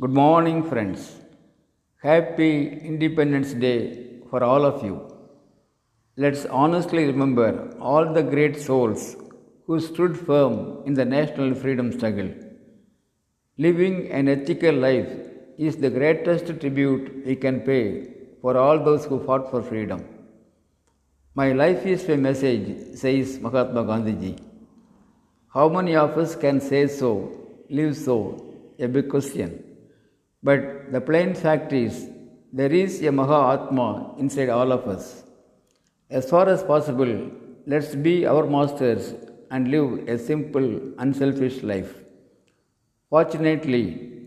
Good morning, friends. Happy Independence Day for all of you. Let's honestly remember all the great souls who stood firm in the national freedom struggle. Living an ethical life is the greatest tribute we can pay for all those who fought for freedom. My life is a message, says Mahatma Gandhi. How many of us can say so, live so? A big question. But the plain fact is, there is a Mahatma inside all of us. As far as possible, let's be our masters and live a simple, unselfish life. Fortunately,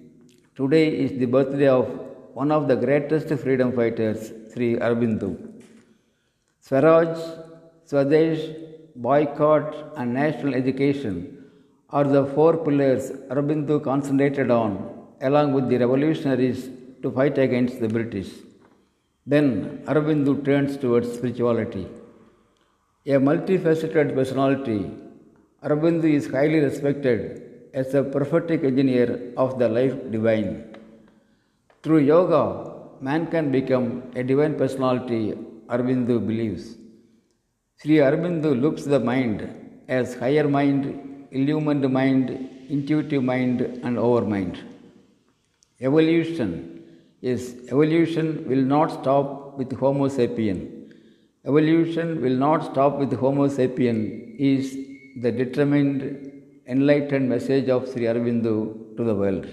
today is the birthday of one of the greatest freedom fighters, Sri Aurobindo. Swaraj, Swadesh, boycott, and national education are the four pillars Aurobindo concentrated on along with the revolutionaries to fight against the British. Then Aurobindo turns towards spirituality. A multifaceted personality, Aurobindo is highly respected as a prophetic engineer of the life divine. Through yoga, man can become a divine personality, Aurobindo believes. Sri Aurobindo looks the mind as higher mind, illumined mind, intuitive mind, and overmind. Evolution is evolution will not stop with Homo sapien. Evolution will not stop with Homo sapien is the determined, enlightened message of Sri Aurobindo to the world.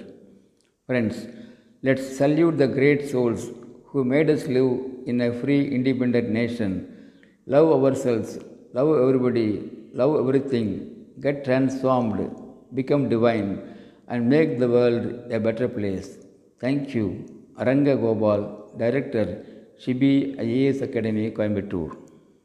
Friends, let's salute the great souls who made us live in a free, independent nation. Love ourselves, love everybody, love everything, get transformed, become divine, and make the world a better place. Thank you. Aranga Gopal, Director, Shibi IAS Academy, Coimbatore.